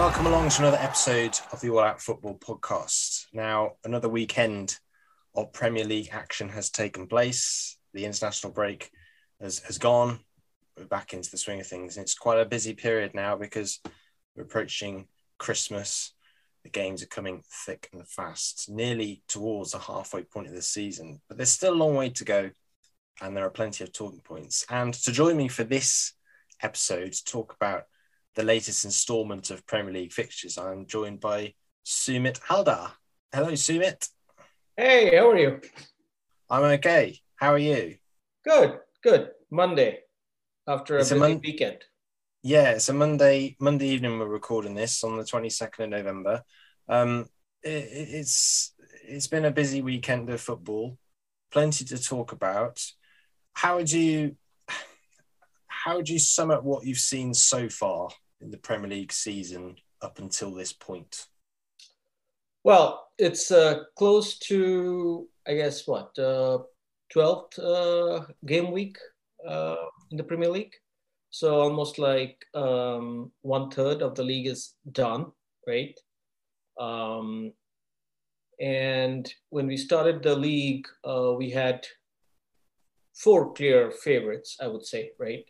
Welcome along to another episode of the All Out Football podcast. Now, another weekend of Premier League action has taken place. The international break has, has gone. We're back into the swing of things. And it's quite a busy period now because we're approaching Christmas. The games are coming thick and fast, nearly towards the halfway point of the season. But there's still a long way to go, and there are plenty of talking points. And to join me for this episode to talk about the latest instalment of Premier League fixtures, I'm joined by Sumit Haldar. Hello, Sumit. Hey, how are you? I'm okay. How are you? Good, good. Monday after a It's a busy Mon- weekend. Yeah, it's a Monday Monday evening. We're recording this on the twenty second of November. Um, it- it's it's been a busy weekend of football, plenty to talk about. How would you how would you sum up what you've seen so far in the Premier League season up until this point? Well, it's uh, close to, I guess, what, uh, 12th uh, game week uh, in the Premier League. So almost like um, one third of the league is done, right? Um, and when we started the league, uh, we had four clear favorites, I would say, right?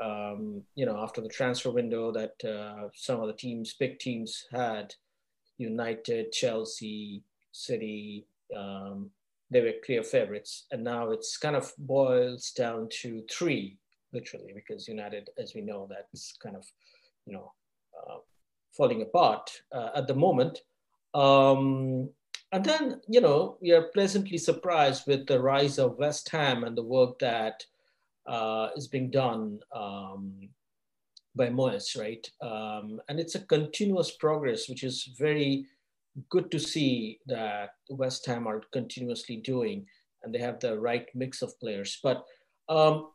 Um, you know, after the transfer window that uh, some of the teams, big teams, had United, Chelsea, City, um, they were clear favorites. And now it's kind of boils down to three, literally, because United, as we know, that's kind of, you know, uh, falling apart uh, at the moment. Um, and then, you know, we are pleasantly surprised with the rise of West Ham and the work that uh, is being done um, by Moyes, right? Um, and it's a continuous progress, which is very good to see that West Ham are continuously doing, and they have the right mix of players. But um,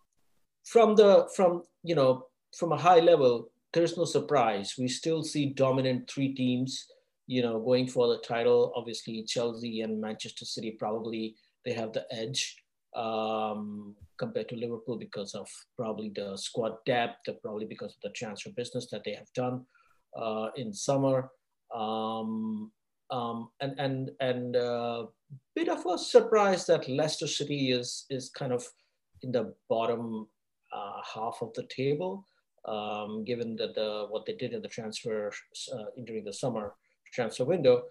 from the from you know from a high level, there's no surprise. We still see dominant three teams, you know, going for the title. Obviously, Chelsea and Manchester City probably they have the edge um, compared to Liverpool because of probably the squad depth, probably because of the transfer business that they have done uh, in summer. Um, um, and and and uh, bit of a surprise that Leicester City is is kind of in the bottom uh, half of the table, um, given that the what they did in the transfer uh, during the summer transfer window.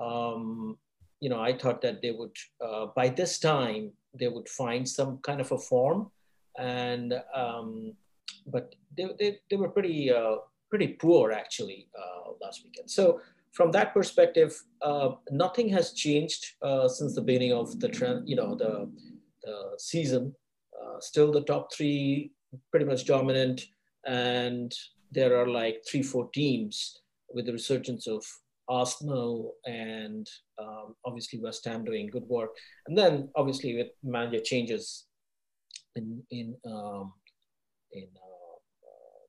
Um, you know, I thought that they would uh, by this time they would find some kind of a form, and um, but they, they, they were pretty uh, pretty poor actually uh, last weekend. So from that perspective, uh, nothing has changed uh, since the beginning of the trend. You know, the the season. Uh, still, the top three pretty much dominant, and there are like three, four teams with the resurgence of Arsenal and um, obviously West Ham doing good work, and then obviously with manager changes in in um, in uh, uh,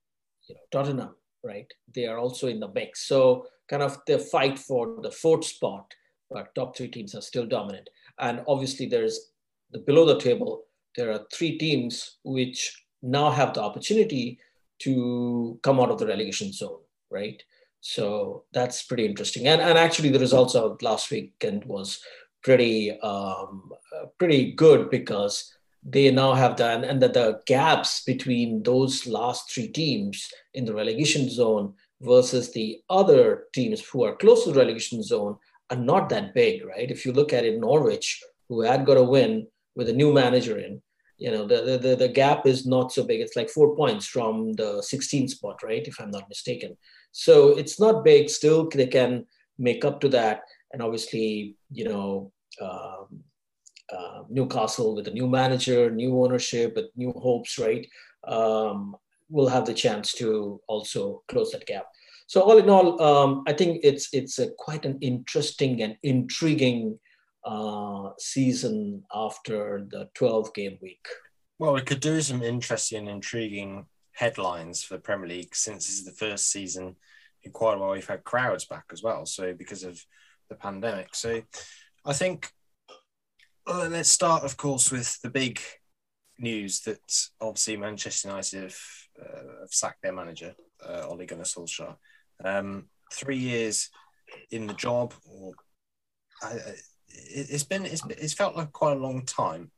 you know Tottenham, right? They are also in the mix. So kind of the fight for the fourth spot, but top three teams are still dominant. And obviously there's the below the table. There are three teams which now have the opportunity to come out of the relegation zone, right? So that's pretty interesting. And, and actually, the results of last weekend was pretty um, uh, pretty good because they now have done and that the gaps between those last three teams in the relegation zone versus the other teams who are close to the relegation zone are not that big, right? If you look at it, Norwich, who had got a win with a new manager in, you know, the, the, the gap is not so big. It's like four points from the 16th spot, right? If I'm not mistaken. So it's not big. Still, they can make up to that. And obviously, you know, um, uh, Newcastle with a new manager, new ownership, with new hopes, right? Um, will have the chance to also close that gap. So all in all, um, I think it's it's a, quite an interesting and intriguing uh, season after the 12 game week. Well, we could do some interesting and intriguing headlines for the Premier League since this is the first season in quite a while we've had crowds back as well. So because of the pandemic, so I think uh, let's start, of course, with the big news that obviously Manchester United have, uh, have sacked their manager, uh, Ole Gunnar Solskjaer. Um, three years in the job, or I, it, has been it's, it's felt like quite a long time.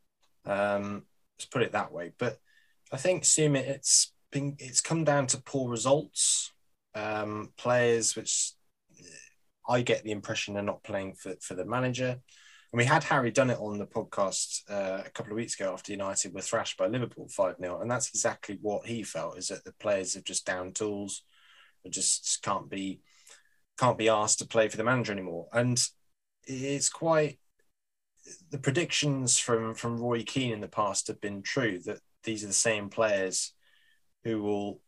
Um, let's put it that way. But I think Sumit, it's been it's come down to poor results, um, players which I get the impression they're not playing for for the manager. And we had Harry Dunnett on the podcast uh, a couple of weeks ago after United were thrashed by Liverpool 5 0. And that's exactly what he felt is that the players have just down tools, and just can't be can't be asked to play for the manager anymore. And it's quite the predictions from from Roy Keane in the past have been true that these are the same players who will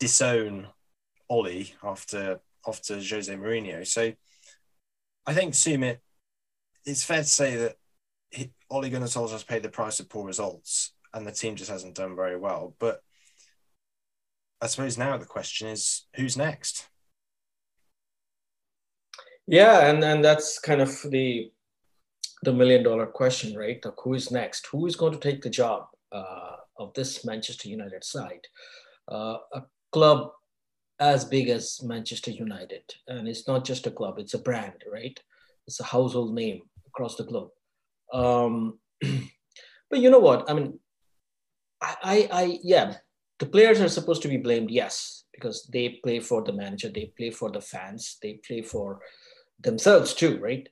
disown Ollie after after Jose Mourinho. So I think Sumit, it's fair to say that he, Ole Solskjaer's paid the price of poor results, and the team just hasn't done very well. But I suppose now the question is, who's next? Yeah, and and that's kind of the the million dollar question, right? Like who is next? Who is going to take the job uh, of this Manchester United side? Uh, a club as big as Manchester United, and it's not just a club; it's a brand, right? It's a household name across the globe. Um, but you know what? I mean, I, I, I, yeah, the players are supposed to be blamed, yes, because they play for the manager, they play for the fans, they play for themselves too, right?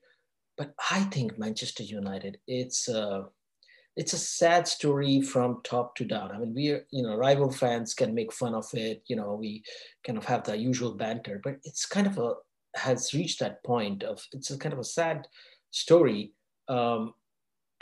But I think Manchester United, it's a, it's a sad story from top to down. I mean, we are, you know, rival fans can make fun of it. You know, we kind of have the usual banter, but it's kind of a has reached that point of it's a kind of a sad story um,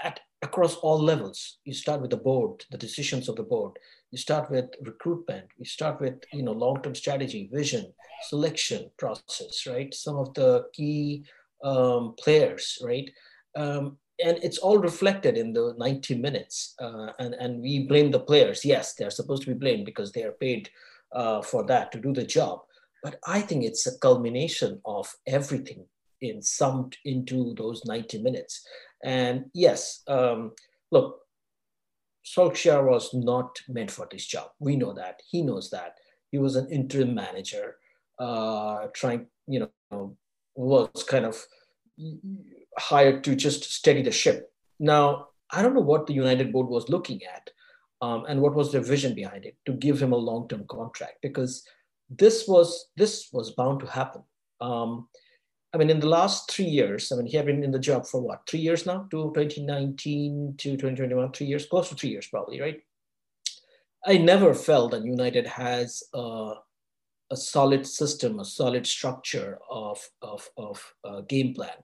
at across all levels. You start with the board, the decisions of the board. You start with recruitment. You start with you know long-term strategy, vision, selection process, right? Some of the key um, players, right? Um, and it's all reflected in the 90 minutes. Uh, and, and we blame the players. Yes, they're supposed to be blamed because they are paid uh, for that to do the job. But I think it's a culmination of everything in summed into those 90 minutes. And yes, um, look, Solskjaer was not meant for this job. We know that. He knows that. He was an interim manager, uh, trying, you know, was kind of hired to just steady the ship. Now, I don't know what the United board was looking at um, and what was their vision behind it to give him a long-term contract because this was this was bound to happen. Um, I mean, in the last three years, I mean, he had been in the job for what, three years now, to 2019 to 2021, three years, close to three years probably, right? I never felt that United has a, a solid system, a solid structure of, of, of uh, game plan.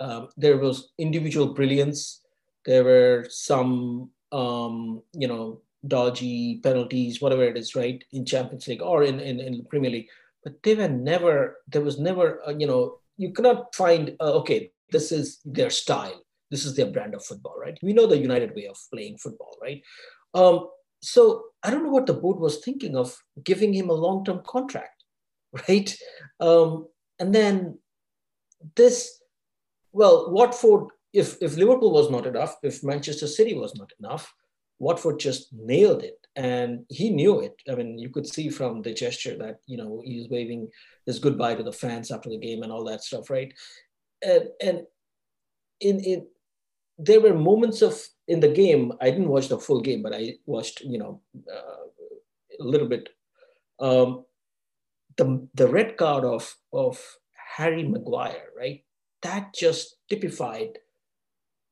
Um, there was individual brilliance. There were some, um, you know, dodgy penalties, whatever it is, right, in Champions League or in, in, in Premier League. But they were never, there was never, uh, you know, you cannot find, uh, okay, this is their style. This is their brand of football, right? We know the United way of playing football, right? Um, so I don't know what the board was thinking of giving him a long term contract, right? Um, and then this, well, Watford, if, if Liverpool was not enough, if Manchester City was not enough, Watford just nailed it. And he knew it. I mean, you could see from the gesture that, you know, he's waving his goodbye to the fans after the game and all that stuff, right? And, and in, in, there were moments of in the game, I didn't watch the full game, but I watched, you know, uh, a little bit. Um, the, the red card of, of Harry Maguire, right? That just typified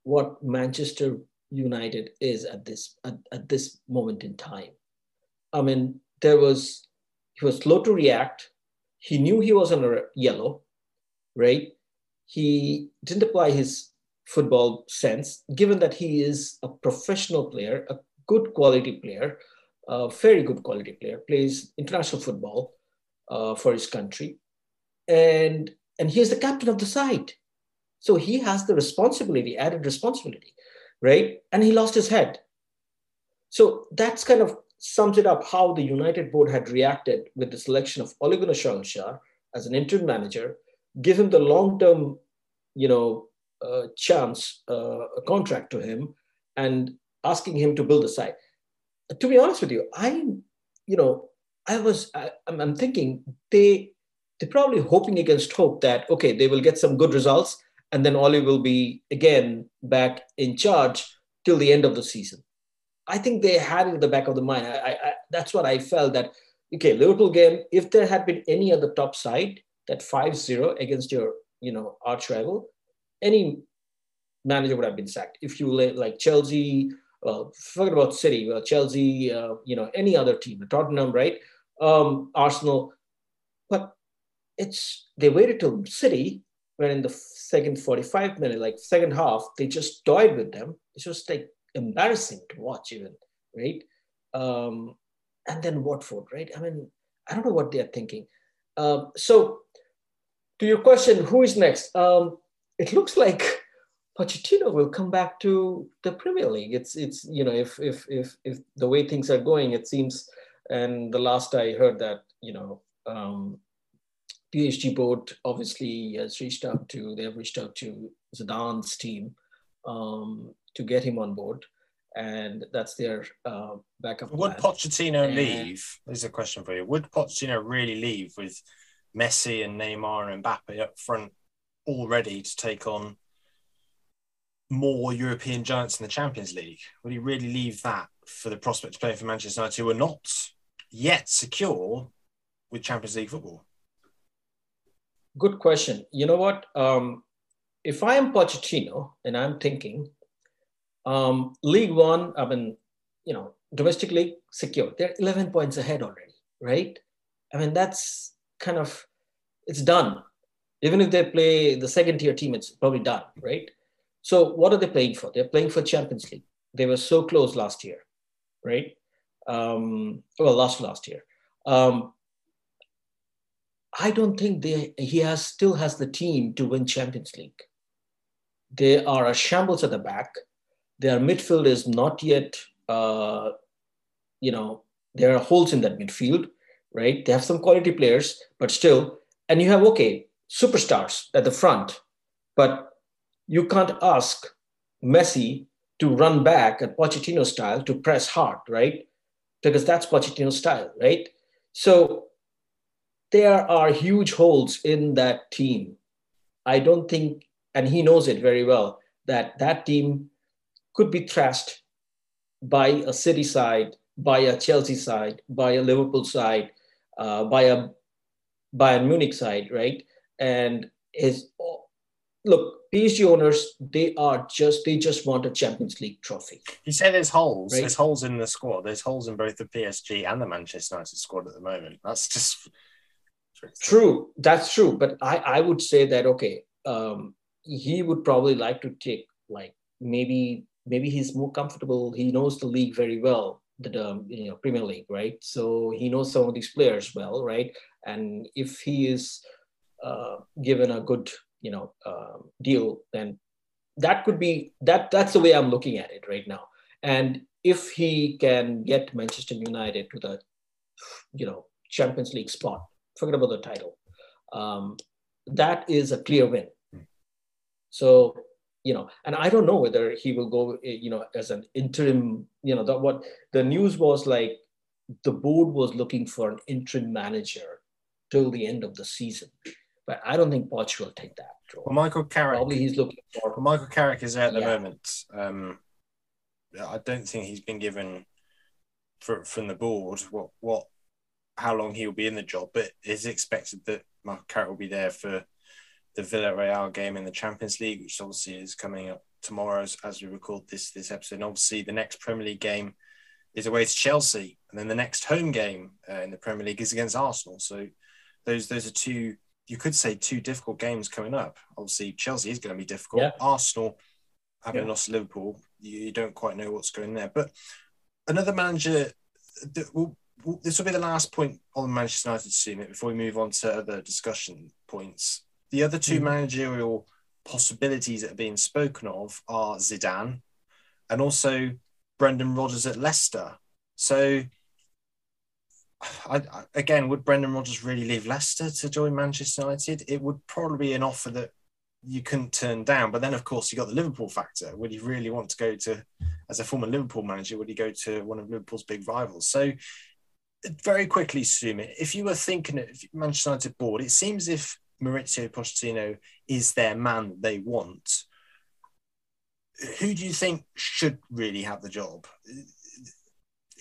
what Manchester United is at this at, at this moment in time. I mean, there was he was slow to react. He knew he was on a yellow, right? He didn't apply his football sense, given that he is a professional player, a good quality player, a very good quality player, plays international football uh, for his country, and and he is the captain of the side, so he has the responsibility, added responsibility right? And he lost his head. So that's kind of sums it up how the United board had reacted with the selection of Ole Gunnar Solskjaer as an interim manager, give him the long-term, you know, uh, chance, uh, a contract to him, and asking him to build a site. To be honest with you, I, you know, I was, I, I'm thinking they they're probably hoping against hope that okay, they will get some good results, and then Ole will be again back in charge till the end of the season. I think they had it in the back of the mind. I, I, that's what I felt that okay, Liverpool game. If there had been any other top side that 5-0 against your you know arch rival, any manager would have been sacked. If you like Chelsea, well, forget about City, well, Chelsea, uh, you know, any other team, Tottenham, right? Um, Arsenal, but it's they waited till City when in the second 45 minute, like second half, they just toyed with them. It's just like embarrassing to watch, even, right? Um, and then Watford, right? I mean, I don't know what they're thinking. Um, so, to your question, who is next? Um, it looks like Pochettino will come back to the Premier League. It's it's you know if if if if the way things are going, it seems. And the last I heard that you know um, PSG board obviously has reached out to they have reached out to Zidane's team um, to get him on board, and that's their uh, backup. Would plan. Pochettino and leave? There's a question for you. Would Pochettino really leave with Messi and Neymar and Mbappe up front, all ready to take on more European giants in the Champions League? Would he really leave that for the prospect of playing for Manchester United, who are not yet secure with Champions League football? Good question. You know what? Um, if I am Pochettino and I'm thinking, um, League One, I mean, you know, domestic league secure. They're 11 points ahead already, right? I mean, that's kind of, it's done. Even if they play the second tier team, it's probably done, right? So what are they playing for? They're playing for Champions League. They were so close last year, right? Um, well, last last year. Um, I don't think they, he has still has the team to win Champions League. They are a shambles at the back. Their midfield is not yet, uh, you know, there are holes in that midfield, right? They have some quality players, but still, and you have okay superstars at the front, but you can't ask Messi to run back at Pochettino style to press hard, right? Because that's Pochettino style, right? So there are huge holes in that team. I don't think, and he knows it very well, that that team could be thrashed by a City side, by a Chelsea side, by a Liverpool side, uh, by a Bayern Munich side, right? And his look, PSG owners, they are just they just want a Champions League trophy. You say there's holes. Right? There's holes in the squad. There's holes in both the PSG and the Manchester United squad at the moment. That's just True, that's true. But I, I would say that okay, um, he would probably like to take like maybe maybe he's more comfortable. He knows the league very well, the um, you know Premier League, right? So he knows some of these players well, right? And if he is uh, given a good you know uh, deal, then that could be that. That's the way I'm looking at it right now. And if he can get Manchester United to the you know Champions League spot, forget about the title. Um, that is a clear win. So, you know, and I don't know whether he will go, you know, as an interim, you know, that what the news was like the board was looking for an interim manager till the end of the season. But I don't think Poch will take that. Role. Well, Michael Carrick. Probably he's looking for. Well, Michael Carrick is at the yeah. moment. Um, I don't think he's been given for, from the board what what how long he'll be in the job, but it's expected that Mark Carrick will be there for the Villarreal game in the Champions League, which obviously is coming up tomorrow as, as we record this this episode. And obviously, the next Premier League game is away to Chelsea, and then the next home game uh, in the Premier League is against Arsenal. So those those are two you could say two difficult games coming up. Obviously, Chelsea is going to be difficult. Yeah. Arsenal having yeah. lost Liverpool, you, you, don't quite know what's going there. But another manager that will this will be the last point on Manchester United team before we move on to other discussion points. The other 2 mm managerial possibilities that are being spoken of are Zidane and also Brendan Rodgers at Leicester. So, I, I, again, would Brendan Rodgers really leave Leicester to join Manchester United? It would probably be an offer that you couldn't turn down. But then, of course, you got the Liverpool factor. Would he really want to go to, as a former Liverpool manager, would he go to one of Liverpool's big rivals? So very quickly, Sumit, if you were thinking of Manchester United board, it seems if Mauricio Pochettino is their man they want. Who do you think should really have the job?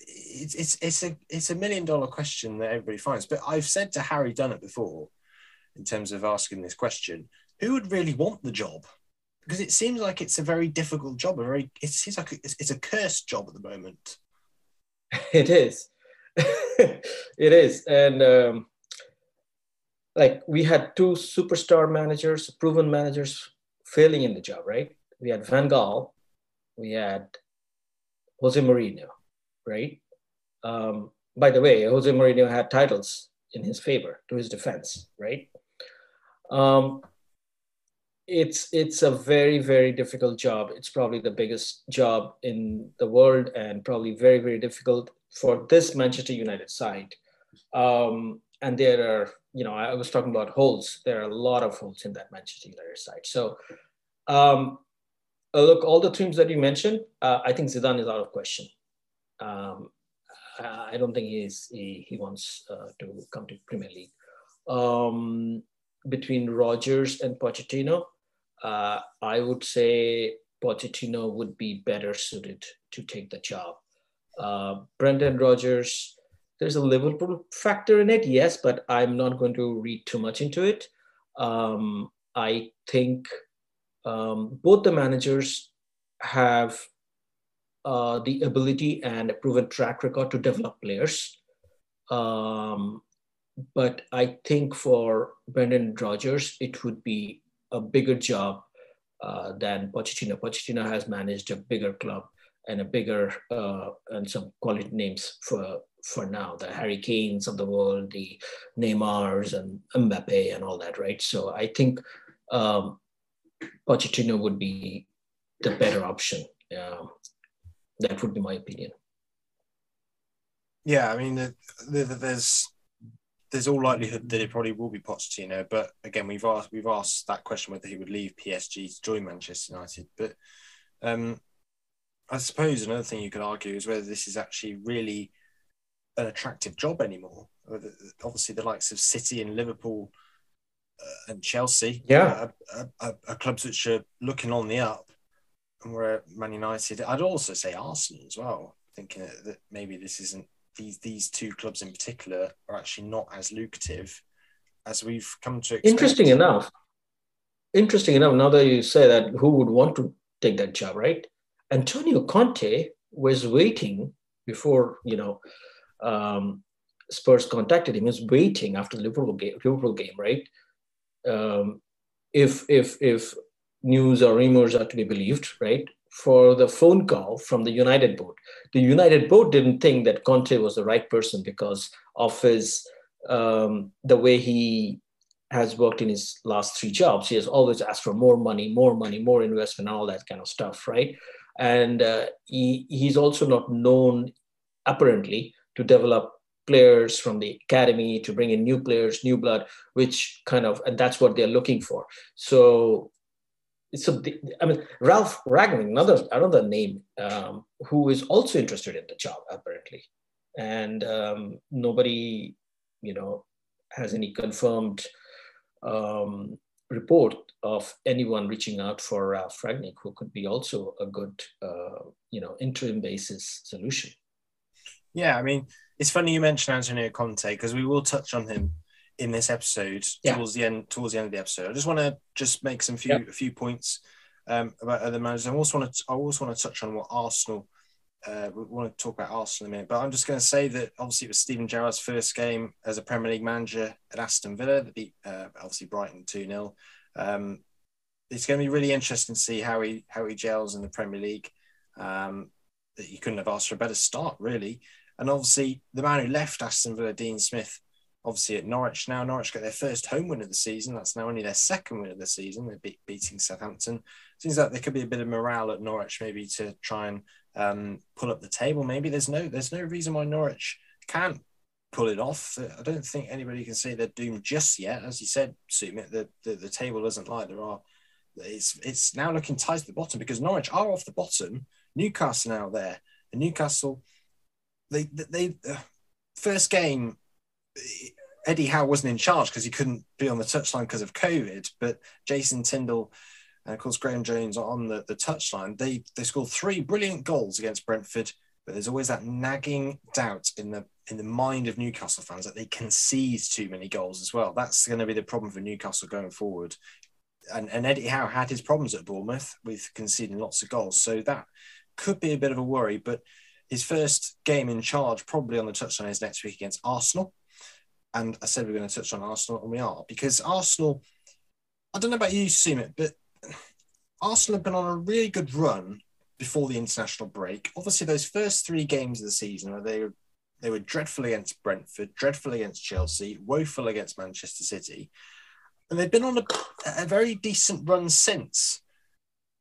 It's, it's, it's a it's a million dollar question that everybody finds. But I've said to Harry Dunnett before, in terms of asking this question, who would really want the job? Because it seems like it's a very difficult job. A very it seems like it's, it's a cursed job at the moment. It is. it is, and um, like we had two superstar managers, proven managers, failing in the job. Right? We had Van Gaal, we had Jose Mourinho, right? Um, by the way, Jose Mourinho had titles in his favor to his defense, right? Um, it's it's a very very difficult job. It's probably the biggest job in the world, and probably very very difficult for this Manchester United side. Um, and there are, you know, I was talking about holes. There are a lot of holes in that Manchester United side. So, um, uh, look, all the teams that you mentioned, uh, I think Zidane is out of question. Um, I don't think he's, he, he wants uh, to come to Premier League. Um, between Rodgers and Pochettino, uh, I would say Pochettino would be better suited to take the job. Uh, Brendan Rodgers, there's a Liverpool factor in it, yes, but I'm not going to read too much into it. Um, I think um, both the managers have uh, the ability and a proven track record to develop players. Um, but I think for Brendan Rodgers, it would be a bigger job uh, than Pochettino. Pochettino has managed a bigger club and a bigger uh, and some quality names for for now the Harry Kanes of the world, the Neymars and Mbappe and all that, right? So I think um, Pochettino would be the better option. Uh, that would be my opinion. Yeah, I mean, the, the, the, there's there's all likelihood that it probably will be Pochettino, but again, we've asked we've asked that question whether he would leave PSG to join Manchester United. But um, I suppose another thing you could argue is whether this is actually really an attractive job anymore. Obviously, the likes of City and Liverpool uh, and Chelsea, yeah, are, are, are, clubs which are looking on the up, and we're Man United. I'd also say Arsenal as well, thinking that maybe this isn't these these two clubs in particular are actually not as lucrative as we've come to. Expect. Interesting enough. Interesting enough. Now that you say that, who would want to take that job, right? Antonio Conte was waiting before you know um, Spurs contacted him. He was waiting after the Liverpool game, Liverpool game, right? Um, if if if news or rumors are to be believed, right? For the phone call from the United board, the United board didn't think that Conte was the right person because of his um, the way he has worked in his last three jobs. He has always asked for more money, more money, more investment, all that kind of stuff, right? And uh, he, he's also not known, apparently, to develop players from the academy to bring in new players new blood which kind of and that's what they're looking for so so the, i mean Ralf Rangnick another another name um, who is also interested in the job apparently. And um, nobody you know has any confirmed um, report of anyone reaching out for Ralf Rangnick who could be also a good uh, you know interim basis solution. Yeah, I mean, it's funny you mentioned Antonio Conte because we will touch on him in this episode yeah. towards the end. Towards the end of the episode, I just want to just make some few yep. a few points um, about other managers. I also want to I also want to touch on what Arsenal. Uh, we want to talk about Arsenal in a minute, but I'm just going to say that obviously it was Steven Gerrard's first game as a Premier League manager at Aston Villa. They beat uh, obviously Brighton two 0 um, It's going to be really interesting to see how he how he gels in the Premier League. Um, that you couldn't have asked for a better start, really. And obviously, the man who left Aston Villa, Dean Smith, obviously at Norwich now. Norwich got their first home win of the season. That's now only their second win of the season. They're be- beating Southampton. Seems like there could be a bit of morale at Norwich, maybe to try and um, pull up the table. Maybe there's no there's no reason why Norwich can't pull it off. I don't think anybody can say they're doomed just yet. As you said, Sumit, the, the, the table doesn't lie. There are it's it's now looking tight at the bottom because Norwich are off the bottom. Newcastle now there, and Newcastle they they uh, first game, Eddie Howe wasn't in charge because he couldn't be on the touchline because of COVID. But Jason Tindall and of course Graeme Jones are on the, the touchline. They they scored three brilliant goals against Brentford, but there's always that nagging doubt in the in the mind of Newcastle fans that they concede too many goals as well. That's going to be the problem for Newcastle going forward. And, and Eddie Howe had his problems at Bournemouth with conceding lots of goals, so that could be a bit of a worry. But his first game in charge, probably on the touchline, is next week against Arsenal. And I said we are going to touch on Arsenal, and we are because Arsenal. I don't know about you, Sumit, but Arsenal have been on a really good run before the international break. Obviously, those first three games of the season where they they were dreadful against Brentford, dreadful against Chelsea, woeful against Manchester City, and they've been on a, a very decent run since.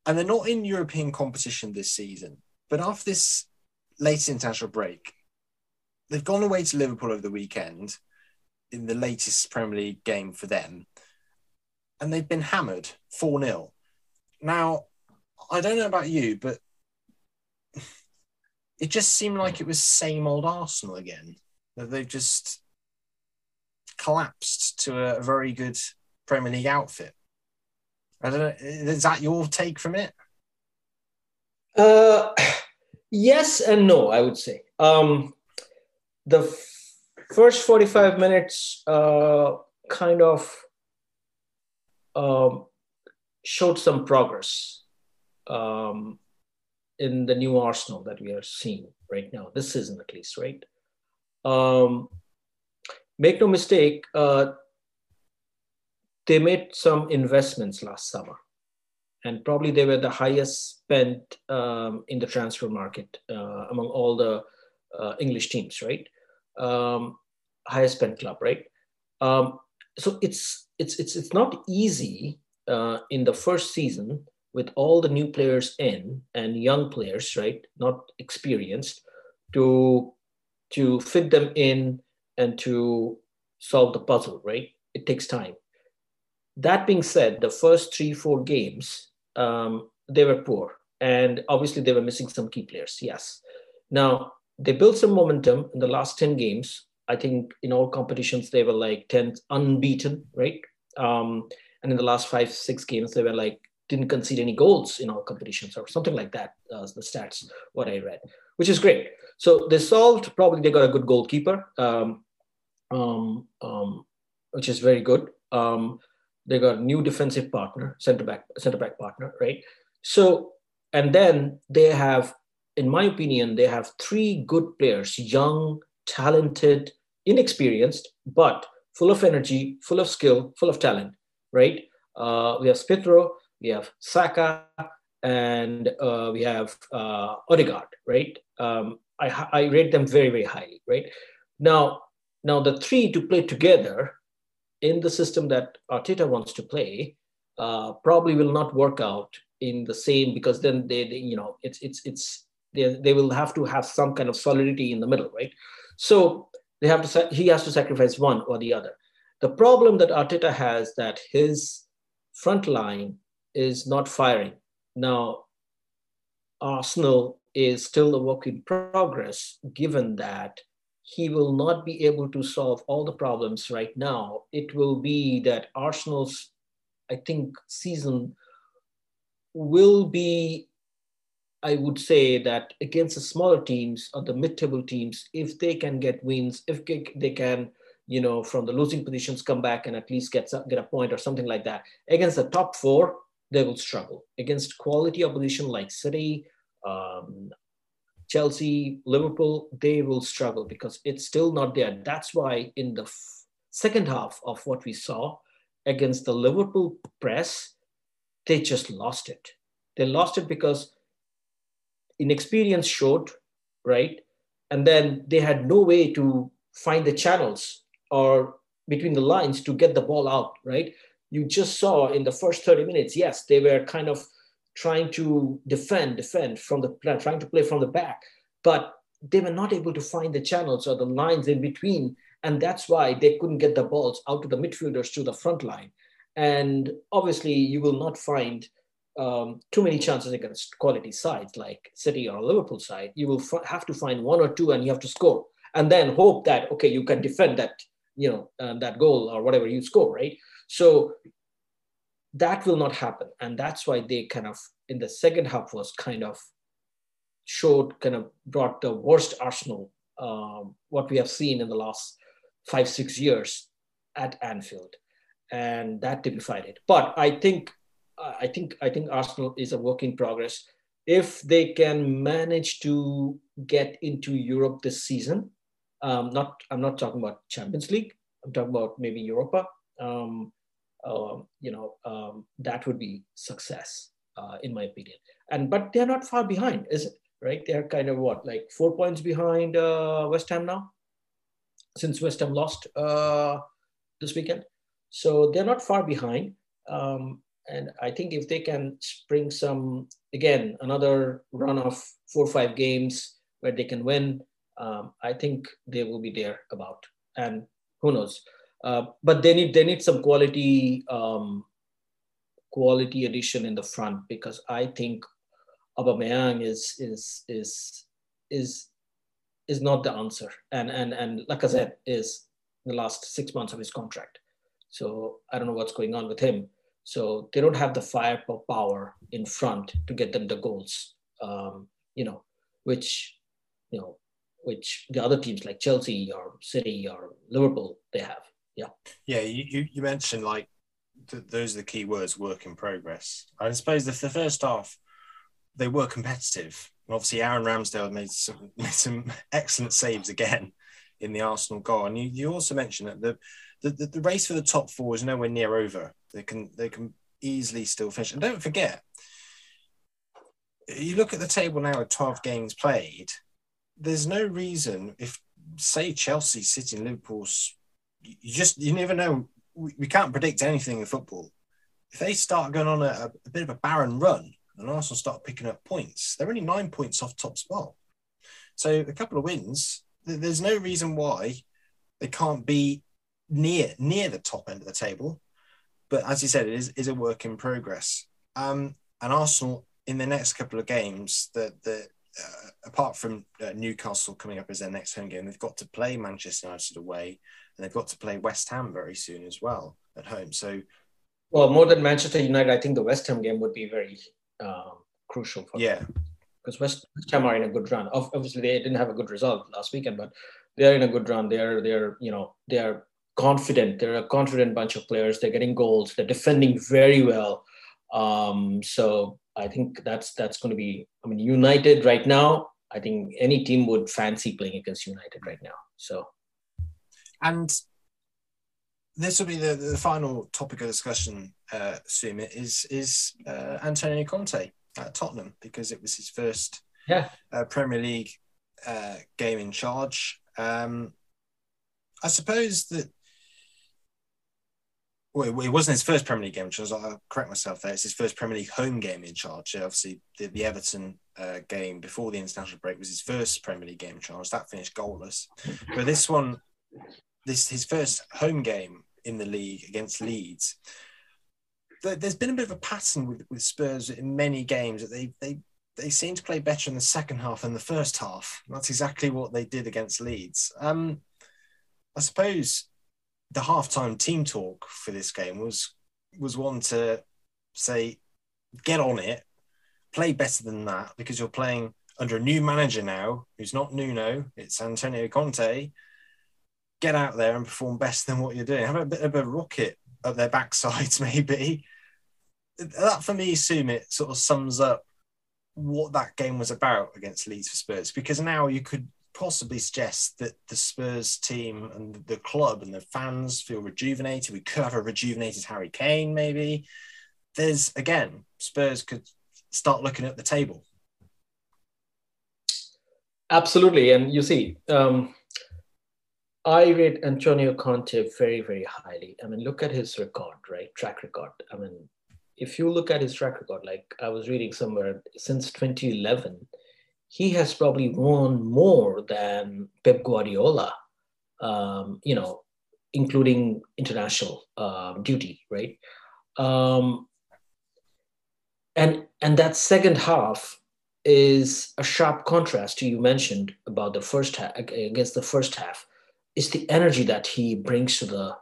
And they're not in European competition this season, but after this late international break, they've gone away to Liverpool over the weekend in the latest Premier League game for them and they've been hammered 4 0. Now, I don't know about you, but it just seemed like it was same old Arsenal again. That they've just collapsed to a very good Premier League outfit. I don't know. Is that your take from it? Uh, yes and no, I would say. Um, the first 45 minutes uh, kind of um, showed some progress um, in the new arsenal that we are seeing right now, this season at least, right? Um, make no mistake, uh, they made some investments last summer, and probably they were the highest spent um, in the transfer market uh, among all the uh, English teams, right? Um, highest spend club, right? Um, so it's it's it's it's not easy uh, in the first season with all the new players in and young players, right, not experienced, to to fit them in and to solve the puzzle, right? It takes time. That being said, the first three four games um, they were poor, and obviously they were missing some key players. Yes. Now they built some momentum in the last ten games I think in all competitions they were like 10th unbeaten, right? Um, and in the last five, six games, they were like didn't concede any goals in all competitions or something like that. Uh, the stats, what I read, which is great. So they solved. Probably they got a good goalkeeper, um, um, um, which is very good. Um, they got a new defensive partner, center back, center back partner, right? So and then they have, in my opinion, they have three good players, young, talented, inexperienced, but full of energy, full of skill, full of talent, right? Uh, we have Smith Rowe, we have Saka, and uh, we have uh, Odegaard, right? Um, I, I rate them very, very highly, right? Now, now the three to play together in the system that Arteta wants to play uh, probably will not work out in the same because then they, they you know, it's it's it's they, they will have to have some kind of solidity in the middle, right? So they have to he has to sacrifice one or the other. The problem that Arteta has that his front line is not firing. Now, Arsenal is still a work in progress, given that he will not be able to solve all the problems right now. It will be that Arsenal's, I think, season will be I would say that against the smaller teams or the mid-table teams, if they can get wins, if they can, you know, from the losing positions come back and at least get get a point or something like that, against the top four, they will struggle. Against quality opposition like City, um, Chelsea, Liverpool, they will struggle because it's still not there. That's why in the f- second half of what we saw against the Liverpool press, they just lost it. They lost it because inexperience showed, right? And then they had no way to find the channels or between the lines to get the ball out, right? You just saw in the first 30 minutes, yes, they were kind of trying to defend, defend from the plan, trying to play from the back, but they were not able to find the channels or the lines in between. And that's why they couldn't get the balls out to the midfielders to the front line. And obviously, you will not find um, too many chances against quality sides like City or Liverpool side, you will f- have to find one or two and you have to score. and then hope that okay you can defend that you know uh, that goal or whatever you score right? So that will not happen. And that's why they kind of in the second half was kind of showed kind of brought the worst arsenal um, what we have seen in the last five six years at anfield. And that typified it. But i think i think i think arsenal is a work in progress if they can manage to get into europe this season um, not i'm not talking about champions league i'm talking about maybe europa um, uh, you know, um, that would be success, uh, in my opinion. And but they're not far behind, is it? Right? They're kind of what, like four points behind uh, West Ham now, since West Ham lost uh, this weekend. So they're not far behind. Um, and I think if they can spring some, again, another run of four or five games where they can win, um, I think they will be there about. And who knows? Uh, but they need they need some quality um, quality addition in the front because I think Aubameyang is is is is is not the answer, and and and like I said, is the last six months of his contract. So I don't know what's going on with him. So they don't have the firepower in front to get them the goals. Um, you know, which you know, which the other teams like Chelsea or City or Liverpool they have. Yeah. Yeah, you, you mentioned like th- those are the key words work in progress. I suppose if the first half, they were competitive. And obviously, Aaron Ramsdale made some, made some excellent saves again in the Arsenal goal. And you, you also mentioned that the, the, the, the race for the top four is nowhere near over. They can they can easily still finish. And don't forget, you look at the table now with 12 games played, there's no reason if, say, Chelsea, City, and Liverpool's you just you never know. We, we can't predict anything in football. If they start going on a, a bit of a barren run and Arsenal start picking up points, they're only nine points off top spot. So a couple of wins, there's no reason why they can't be near near the top end of the table. But as you said, it is, is a work in progress. Um, and Arsenal in the next couple of games, that the uh, apart from uh, Newcastle coming up as their next home game, they've got to play Manchester United away, and they've got to play West Ham very soon as well at home. So, well, more than Manchester United, I think the West Ham game would be very um, crucial for yeah. Because West, West Ham are in a good run. Obviously, they didn't have a good result last weekend, but they're in a good run. They're they're you know they're confident. They're a confident bunch of players. They're getting goals. They're defending very well. Um, so I think that's that's going to be. I mean, United right now. I think any team would fancy playing against United right now. So and this will be the, the final topic of discussion, uh, Sumit, is is uh, Antonio Conte at Tottenham because it was his first yeah. uh, Premier League uh, game in charge. Um, I suppose that well, it wasn't his first Premier League game in charge. I'll correct myself there. It's his first Premier League home game in charge. Obviously, the, the Everton uh, game before the international break was his first Premier League game in charge. That finished goalless. But this one this his first home game in the league against Leeds. There's been a bit of a pattern with, with Spurs in many games that they they they seem to play better in the second half than the first half. That's exactly what they did against Leeds. Um, I suppose the halftime team talk for this game was was one to say, get on it, play better than that because you're playing under a new manager now who's not Nuno, it's Antonio Conte, get out there and perform best than what you're doing. Have a bit of a rocket at their backsides, maybe. That for me, Sumit sort of sums up what that game was about against Leeds for Spurs. Because now you could possibly suggest that the Spurs team and the club and the fans feel rejuvenated. We could have a rejuvenated Harry Kane, maybe. There's again, Spurs could start looking at the table. Absolutely, and you see, um, I rate Antonio Conte very, very highly. I mean, look at his record, right? Track record. I mean, if you look at his track record, like I was reading somewhere, since 2011, he has probably won more than Pep Guardiola, um, you know, including international um, duty, right? Um, and and that second half, is a sharp contrast to you mentioned about the first half against the first half is the energy that he brings to the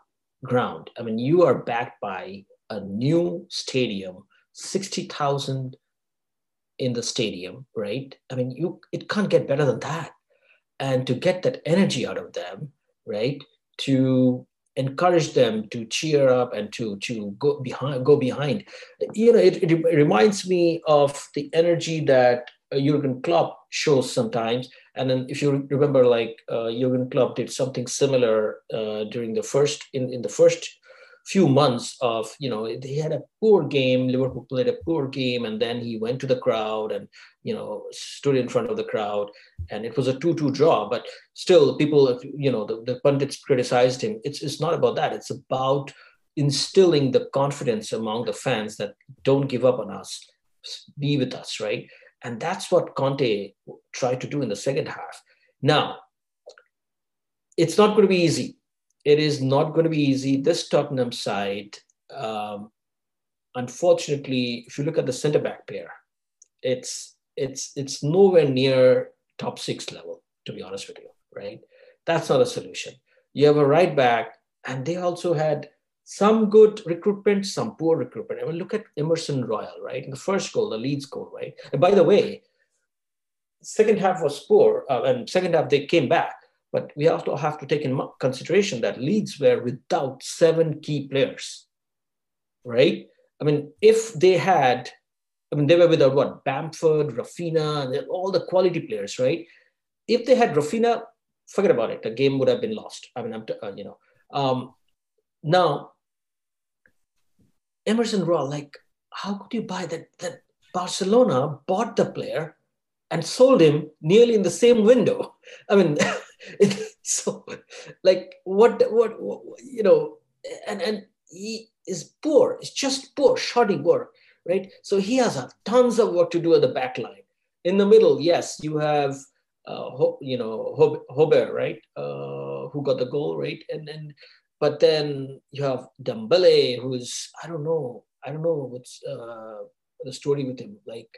ground. I mean, you are backed by a new stadium, 60,000 in the stadium, right? I mean, you it can't get better than that. And to get that energy out of them, right? To encourage them to cheer up and to to go behind go behind you know it, it reminds me of the energy that Jurgen Klopp shows sometimes and then if you remember like uh, Jurgen Klopp did something similar uh, during the first in, in the first few months of you know he had a poor game liverpool played a poor game and then he went to the crowd and you know stood in front of the crowd and it was a 2-2 draw. But still people you know the, the pundits criticized him. It's, it's not about that. It's about instilling the confidence among the fans that don't give up on us be with us right? And that's what conte tried to do in the second half. Now it's not going to be easy it is not going to be easy. This Tottenham side, um, unfortunately, if you look at the centre back pair, it's it's it's nowhere near top six level. To be honest with you, right? That's not a solution. You have a right back, and they also had some good recruitment, some poor recruitment. I mean, look at Emerson Royal, right? In the first goal, the Leeds goal, right? And by the way, second half was poor, uh, and second half they came back. But we also have to take in consideration that Leeds were without seven key players, right? I mean, if they had, I mean, they were without what? Bamford, and all the quality players, right? If they had Raphinha, forget about it. The game would have been lost. I mean, I'm, uh, you know. Um, now, Emerson Royal, like, how could you buy that? That Barcelona bought the player and sold him nearly in the same window. I mean, so like what, what, what you know and and he is poor it's just poor shoddy work right? So he has tons of work to do at the back line. In the middle yes you have uh, you know Højbjerg, right? Uh, who got the goal right? And then but then you have Dembele who's I don't know I don't know what's uh, the story with him. Like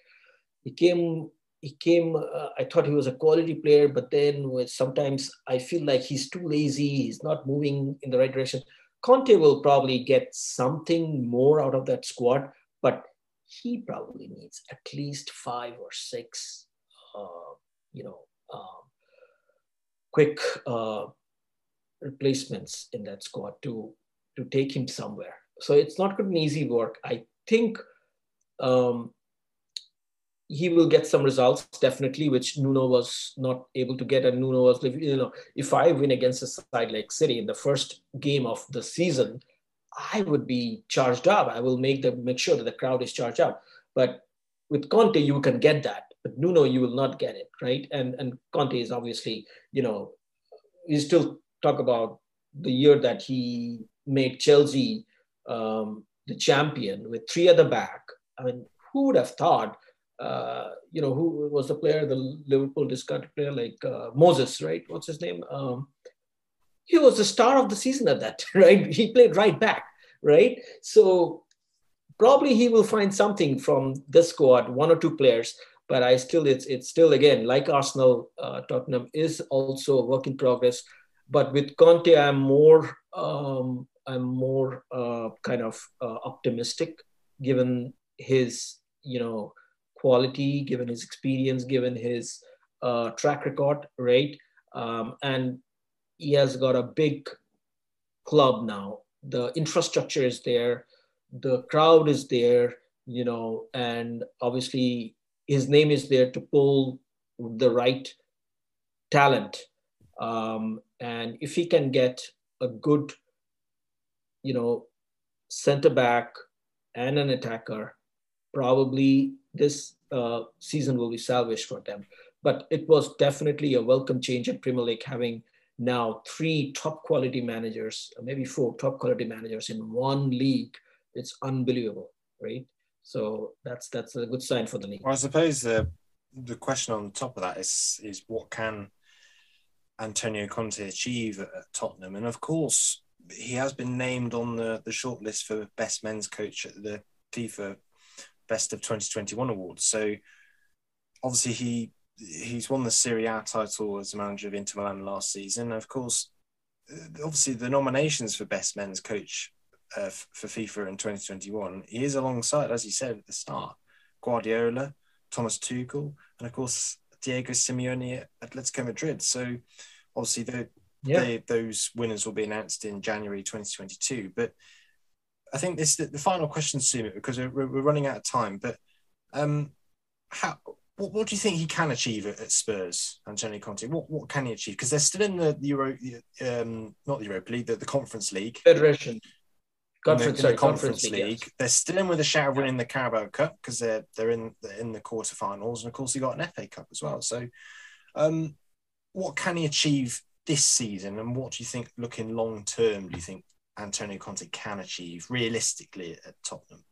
he came he came uh, i thought he was a quality player but then with sometimes i feel like he's too lazy he's not moving in the right direction. Conte will probably get something more out of that squad but he probably needs at least five or six uh, you know um, quick uh, replacements in that squad to to take him somewhere. So it's not going to be easy work. I think um, he will get some results definitely, which Nuno was not able to get. And Nuno was, you know, if I win against a side like City in the first game of the season, I would be charged up. I will make the make sure that the crowd is charged up. But with Conte, you can get that, but Nuno, you will not get it, right? And and Conte is obviously, you know, you still talk about the year that he made Chelsea um, the champion with three at the back. I mean, who would have thought? Uh, you know, who was the player, the Liverpool discarded player like uh, Moses, right? What's his name? Um, he was the star of the season at that, right? He played right back, right? So probably he will find something from this squad, one or two players. But I still, it's it's still again like Arsenal, uh, Tottenham is also a work in progress. But with Conte, I'm more um, I'm more uh, kind of uh, optimistic, given his you know quality, given his experience, given his uh, track record, right? Um, and he has got a big club now. The infrastructure is there, the crowd is there, you know, and obviously his name is there to pull the right talent. Um, and if he can get a good, you know, center back and an attacker, probably this uh, season will be salvaged for them. But it was definitely a welcome change at Premier League having now three top quality managers, maybe four top quality managers in one league. It's unbelievable, right? So that's that's a good sign for the league. Well, I suppose the the question on top of that is is what can Antonio Conte achieve at Tottenham? And of course, he has been named on the the shortlist for best men's coach at the FIFA best of 2021 awards. So obviously he he's won the Serie A title as manager of Inter Milan last season. Of course, uh, obviously the nominations for best men's coach uh, for FIFA in 2021, he is alongside, as you said at the start, Guardiola, Thomas Tuchel, and of course Diego Simeone at Atletico Madrid. So obviously the, yeah. they, those winners will be announced in January 2022. But I think this the, the final question, Sumit, because we're, we're, running out of time. But um, how what, what do you think he can achieve at, at Spurs, Antonio Conte? What what can he achieve? Because they're still in the Euro, um, not the Europa League, the, the Conference League, Federation. Conference, the, the Conference, Conference, League. League. They're still in with a shout of winning the Carabao Cup because they're they're in they're in the quarterfinals, and of course he got an FA Cup as well. So, um, what can he achieve this season, and what do you think, looking long term, do you think Antonio Conte can achieve realistically at Tottenham?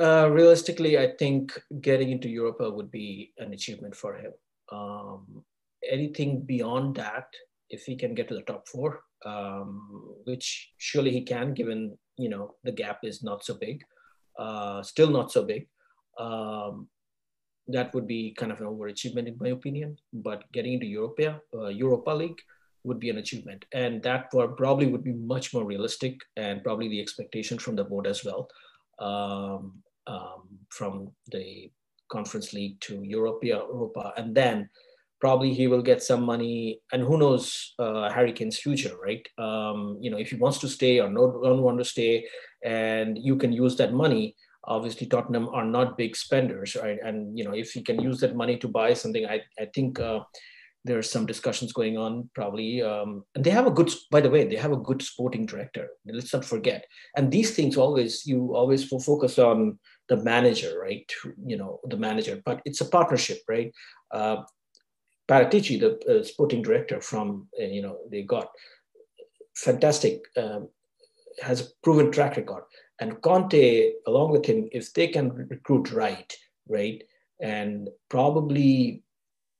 Uh, realistically, I think getting into Europa would be an achievement for him. Um, anything beyond that, if he can get to the top four, um, which surely he can, given you know the gap is not so big, uh, still not so big. Um, that would be kind of an overachievement in my opinion. But getting into Europa, uh, Europa League would be an achievement, and that probably would be much more realistic and probably the expectation from the board as well. Um, um, from the Conference League to Europa, Europa, and then probably he will get some money. And who knows uh, Harry Kane's future, right? Um, you know, if he wants to stay or not, don't want to stay, and you can use that money. Obviously, Tottenham are not big spenders, right? And you know, if he can use that money to buy something, I I think. Uh, there's some discussions going on probably um, and they have a good by the way they have a good sporting director let's not forget and these things always you always focus on the manager, right? You know, the manager, but it's a partnership, right? Uh, Paratici, the uh, sporting director from, uh, you know, they got fantastic, um, has a proven track record. And Conte, along with him, if they can recruit right, right, and probably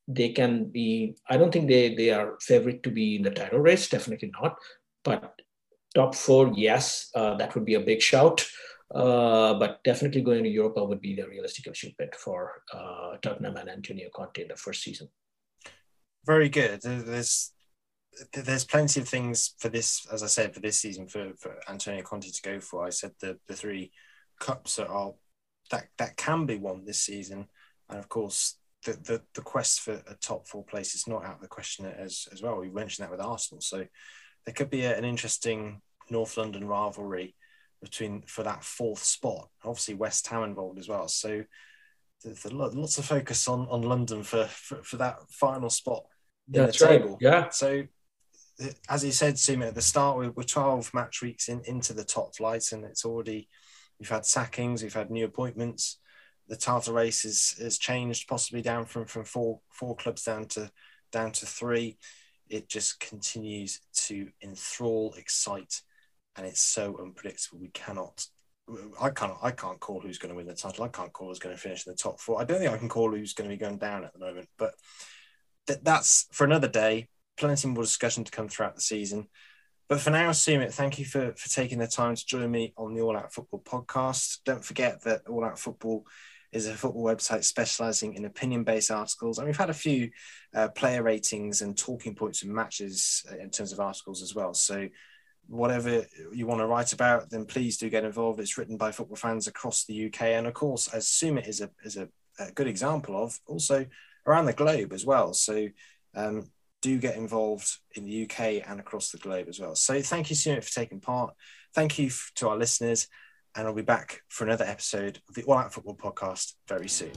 they can be, I don't think they, they are favorite to be in the title race, definitely not. But top four, yes, uh, that would be a big shout. Uh, but definitely going to Europa would be the realistic achievement for uh, Tottenham and Antonio Conte in the first season. Very good. There's there's plenty of things for this, as I said, for this season for, for Antonio Conte to go for. I said the the three cups that are that that can be won this season, and of course the the, the quest for a top four place is not out of the question as as well. We mentioned that with Arsenal, so there could be a, an interesting North London rivalry between for that fourth spot. Obviously, West Ham involved as well. So there's lots of focus on on London for for, for that final spot in That's the table. Right. Yeah. So as you said, Sumit, at the start, we're, we're 12 match weeks in, into the top flight, and it's already we've had sackings, we've had new appointments. The title race has, has changed, possibly down from, from four four clubs down to down to three. It just continues to enthrall, excite, and it's so unpredictable. We cannot. I can't. I can't call who's going to win the title. I can't call who's going to finish in the top four. I don't think I can call who's going to be going down at the moment. But th- that's for another day. Plenty more discussion to come throughout the season. But for now, Sumit, thank you for, for taking the time to join me on the All Out Football podcast. Don't forget that All Out Football is a football website specializing in opinion based articles. And we've had a few uh, player ratings and talking points and matches uh, in terms of articles as well. So whatever you want to write about, then please do get involved. It's written by football fans across the UK, and of course, as Sumit is a is a, a good example of, also around the globe as well. So um, do get involved in the UK and across the globe as well. So thank you, Sumit, for taking part. Thank you to our listeners, and I'll be back for another episode of the All Out Football Podcast very soon.